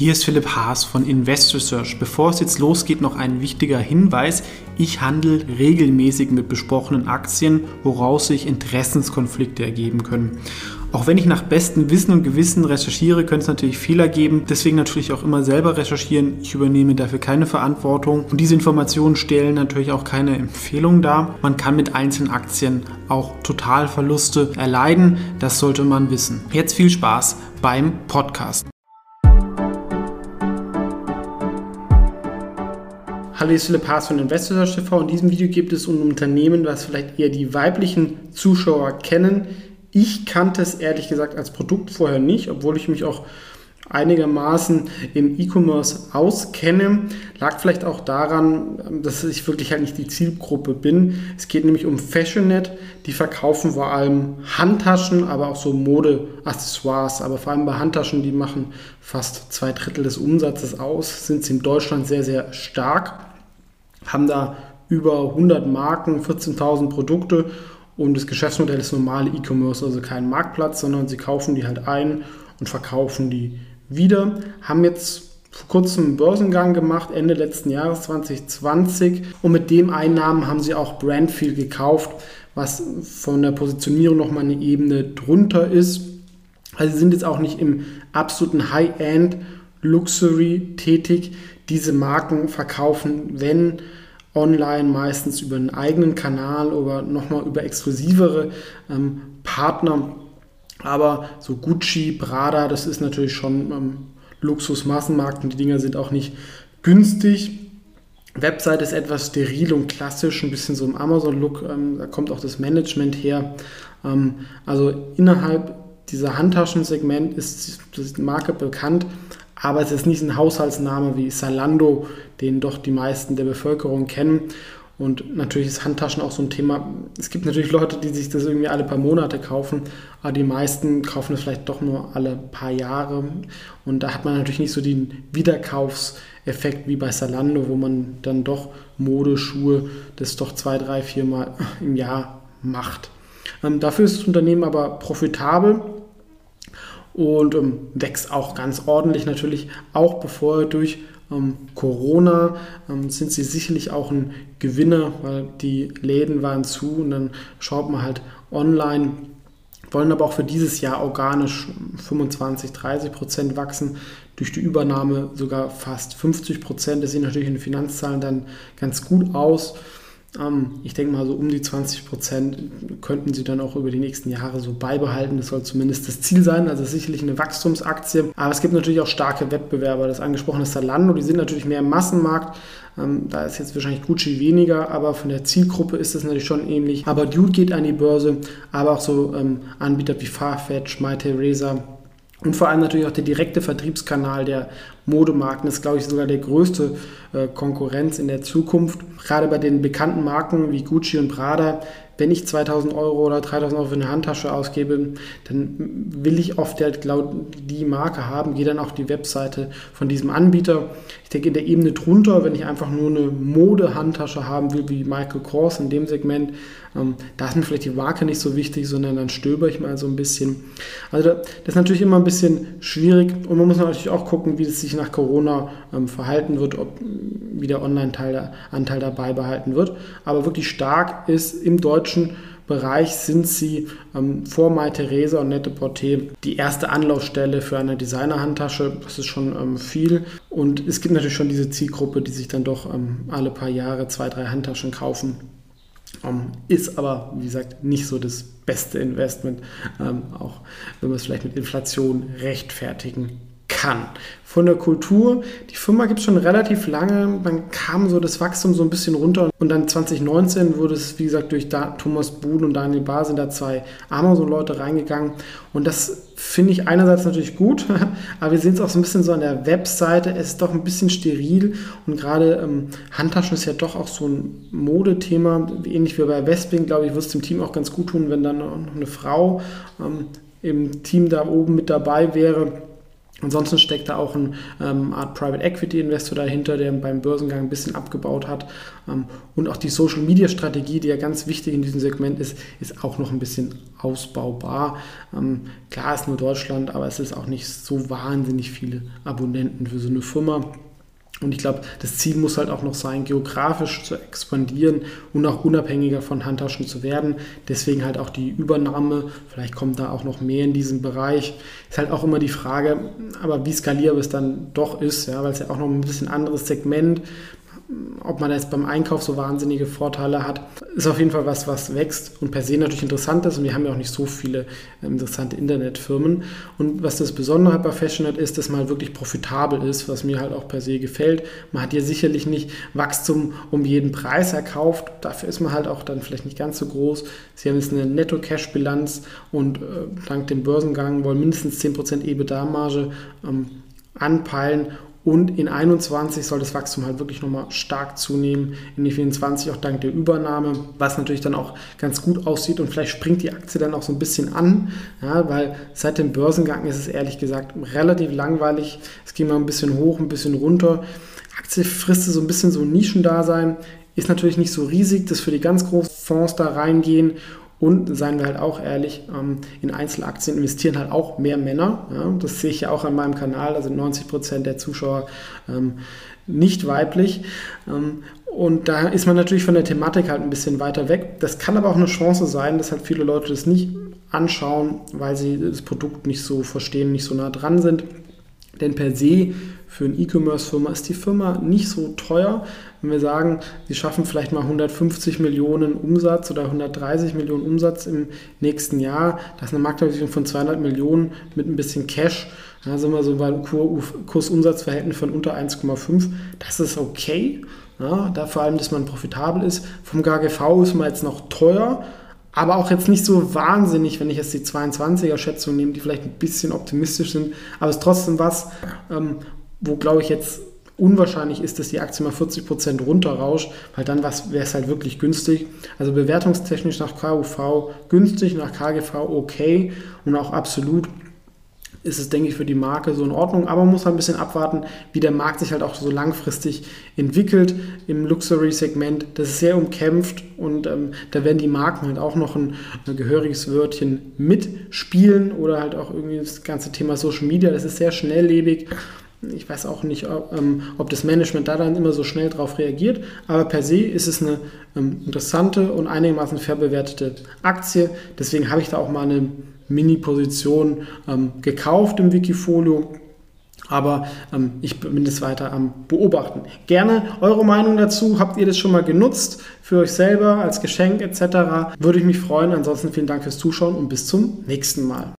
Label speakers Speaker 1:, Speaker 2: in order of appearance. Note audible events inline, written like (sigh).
Speaker 1: Hier ist Philipp Haas von Invest Research. Bevor es jetzt losgeht, noch ein wichtiger Hinweis. Ich handle regelmäßig mit besprochenen Aktien, woraus sich Interessenskonflikte ergeben können. Auch wenn ich nach bestem Wissen und Gewissen recherchiere, könnte es natürlich Fehler geben. Deswegen natürlich auch immer selber recherchieren. Ich übernehme dafür keine Verantwortung. Und diese Informationen stellen natürlich auch keine Empfehlung dar. Man kann mit einzelnen Aktien auch Totalverluste erleiden. Das sollte man wissen. Jetzt viel Spaß beim Podcast. Hallo, ich Philipp Haas von Investors TV. In diesem Video geht es um ein Unternehmen, was vielleicht eher die weiblichen Zuschauer kennen. Ich kannte es ehrlich gesagt als Produkt vorher nicht, obwohl ich mich auch einigermaßen im E-Commerce auskenne. Lag vielleicht auch daran, dass ich wirklich halt nicht die Zielgruppe bin. Es geht nämlich um Fashionet. Die verkaufen vor allem Handtaschen, aber auch so Mode-Accessoires. Aber vor allem bei Handtaschen, die machen fast zwei Drittel des Umsatzes aus, sind sie in Deutschland sehr, sehr stark haben da über 100 Marken, 14.000 Produkte und das Geschäftsmodell ist normale E-Commerce, also kein Marktplatz, sondern sie kaufen die halt ein und verkaufen die wieder. Haben jetzt vor kurzem einen Börsengang gemacht, Ende letzten Jahres 2020 und mit dem Einnahmen haben sie auch Brandfield gekauft, was von der Positionierung nochmal eine Ebene drunter ist. Also sie sind jetzt auch nicht im absoluten High-End Luxury tätig. Diese Marken verkaufen, wenn online meistens über einen eigenen Kanal oder nochmal über exklusivere ähm, Partner. Aber so Gucci, Prada, das ist natürlich schon ähm, Luxus-Massenmarkt und die Dinger sind auch nicht günstig. Website ist etwas steril und klassisch, ein bisschen so im Amazon-Look. Ähm, da kommt auch das Management her. Ähm, also innerhalb dieser Handtaschensegment ist die Marke bekannt, aber es ist nicht ein Haushaltsname wie Salando, den doch die meisten der Bevölkerung kennen. Und natürlich ist Handtaschen auch so ein Thema. Es gibt natürlich Leute, die sich das irgendwie alle paar Monate kaufen, aber die meisten kaufen es vielleicht doch nur alle paar Jahre. Und da hat man natürlich nicht so den Wiederkaufseffekt wie bei Salando, wo man dann doch Modeschuhe das doch zwei, drei, vier Mal im Jahr macht. Ähm, dafür ist das Unternehmen aber profitabel und ähm, wächst auch ganz ordentlich natürlich, auch bevor durch ähm, Corona ähm, sind sie sicherlich auch ein Gewinner, weil die Läden waren zu und dann schaut man halt online, wollen aber auch für dieses Jahr organisch 25, 30 Prozent wachsen, durch die Übernahme sogar fast 50 Prozent. Das sieht natürlich in den Finanzzahlen dann ganz gut aus. Ähm, ich denke mal, so um die 20 Prozent könnten sie dann auch über die nächsten Jahre so beibehalten. Das soll zumindest das Ziel sein. Also sicherlich eine Wachstumsaktie. Aber es gibt natürlich auch starke Wettbewerber. Das angesprochene Salando, die sind natürlich mehr im Massenmarkt. Ähm, da ist jetzt wahrscheinlich Gucci weniger, aber von der Zielgruppe ist es natürlich schon ähnlich. Aber Dude geht an die Börse, aber auch so ähm, Anbieter wie Farfetch, My Theresa und vor allem natürlich auch der direkte Vertriebskanal der Modemarken ist, glaube ich, sogar der größte äh, Konkurrenz in der Zukunft. Gerade bei den bekannten Marken wie Gucci und Prada wenn ich 2000 Euro oder 3000 Euro für eine Handtasche ausgebe, dann will ich oft halt die Marke haben, gehe dann auf die Webseite von diesem Anbieter. Ich denke, in der Ebene drunter, wenn ich einfach nur eine Mode-Handtasche haben will, wie Michael Kors in dem Segment, ähm, da ist mir vielleicht die Marke nicht so wichtig, sondern dann stöber ich mal so ein bisschen. Also das ist natürlich immer ein bisschen schwierig und man muss natürlich auch gucken, wie es sich nach Corona ähm, verhalten wird, ob wie der Online-Anteil dabei behalten wird. Aber wirklich stark ist im deutschen Bereich sind sie ähm, vor Mai Theresa und Nette Porté die erste Anlaufstelle für eine Designer-Handtasche. Das ist schon ähm, viel. Und es gibt natürlich schon diese Zielgruppe, die sich dann doch ähm, alle paar Jahre zwei, drei Handtaschen kaufen. Ähm, ist aber, wie gesagt, nicht so das beste Investment, ähm, auch wenn man es vielleicht mit Inflation rechtfertigen kann. Von der Kultur, die Firma gibt es schon relativ lange, dann kam so das Wachstum so ein bisschen runter und dann 2019 wurde es, wie gesagt, durch Thomas Buden und Daniel Bar sind da zwei Amazon-Leute reingegangen. Und das finde ich einerseits natürlich gut, (laughs) aber wir sehen es auch so ein bisschen so an der Webseite, es ist doch ein bisschen steril und gerade ähm, Handtaschen ist ja doch auch so ein Modethema, ähnlich wie bei Westwing, glaube ich, würde es dem Team auch ganz gut tun, wenn dann noch eine Frau ähm, im Team da oben mit dabei wäre Ansonsten steckt da auch eine ähm, Art Private Equity Investor dahinter, der beim Börsengang ein bisschen abgebaut hat. Ähm, und auch die Social Media Strategie, die ja ganz wichtig in diesem Segment ist, ist auch noch ein bisschen ausbaubar. Ähm, klar ist nur Deutschland, aber es ist auch nicht so wahnsinnig viele Abonnenten für so eine Firma. Und ich glaube, das Ziel muss halt auch noch sein, geografisch zu expandieren und auch unabhängiger von Handtaschen zu werden. Deswegen halt auch die Übernahme. Vielleicht kommt da auch noch mehr in diesem Bereich. Ist halt auch immer die Frage, aber wie skalierbar es dann doch ist, ja, weil es ja auch noch ein bisschen anderes Segment ob man jetzt beim Einkauf so wahnsinnige Vorteile hat, ist auf jeden Fall was, was wächst und per se natürlich interessant ist. Und wir haben ja auch nicht so viele ähm, interessante Internetfirmen. Und was das Besondere bei Fashionet ist, dass man halt wirklich profitabel ist, was mir halt auch per se gefällt. Man hat hier sicherlich nicht Wachstum um jeden Preis erkauft. Dafür ist man halt auch dann vielleicht nicht ganz so groß. Sie haben jetzt eine Netto-Cash-Bilanz und äh, dank dem Börsengang wollen mindestens 10% EBITDA-Marge ähm, anpeilen und in 21 soll das Wachstum halt wirklich nochmal stark zunehmen. In die 24 auch dank der Übernahme, was natürlich dann auch ganz gut aussieht. Und vielleicht springt die Aktie dann auch so ein bisschen an, ja, weil seit dem Börsengang ist es ehrlich gesagt relativ langweilig. Es ging mal ein bisschen hoch, ein bisschen runter. Aktie frisst so ein bisschen so ein Nischendasein. Ist natürlich nicht so riesig, dass für die ganz großen Fonds da reingehen und seien wir halt auch ehrlich, ähm, in Einzelaktien investieren halt auch mehr Männer. Das sehe ich ja auch an meinem Kanal, da sind 90 Prozent der Zuschauer ähm, nicht weiblich. Ähm, und da ist man natürlich von der Thematik halt ein bisschen weiter weg. Das kann aber auch eine Chance sein, dass halt viele Leute das nicht anschauen, weil sie das Produkt nicht so verstehen, nicht so nah dran sind. Denn per se für eine E-Commerce-Firma ist die Firma nicht so teuer. Wenn wir sagen, sie schaffen vielleicht mal 150 Millionen Umsatz oder 130 Millionen Umsatz im nächsten Jahr, das ist eine Marktkapitalisierung von 200 Millionen mit ein bisschen Cash. Da sind wir so beim Kursumsatzverhältnis von unter 1,5. Das ist okay. Ja, da vor allem, dass man profitabel ist. Vom KGV ist man jetzt noch teuer, aber auch jetzt nicht so wahnsinnig, wenn ich jetzt die 22er Schätzung nehme, die vielleicht ein bisschen optimistisch sind, aber es ist trotzdem was, ähm, wo glaube ich jetzt unwahrscheinlich ist, dass die Aktie mal 40 Prozent runterrauscht, weil dann wäre es halt wirklich günstig. Also bewertungstechnisch nach KUV günstig, nach KGV okay und auch absolut ist es, denke ich, für die Marke so in Ordnung. Aber man muss halt ein bisschen abwarten, wie der Markt sich halt auch so langfristig entwickelt im Luxury-Segment. Das ist sehr umkämpft und ähm, da werden die Marken halt auch noch ein, ein, gehöriges Wörtchen mitspielen oder halt auch irgendwie das ganze Thema Social Media. Das ist sehr schnelllebig ich weiß auch nicht, ähm, ob das Management da dann immer so schnell darauf reagiert, aber per se ist es eine ähm, interessante und einigermaßen fair bewertete Aktie. Deswegen habe ich da auch mal eine Mini-Position ähm, gekauft im Wikifolio. Aber ähm, ich bin es weiter am Beobachten. Gerne eure Meinung dazu. Habt ihr das schon mal genutzt für euch selber als Geschenk etc.? Würde ich mich freuen. Ansonsten vielen Dank fürs Zuschauen und bis zum nächsten Mal.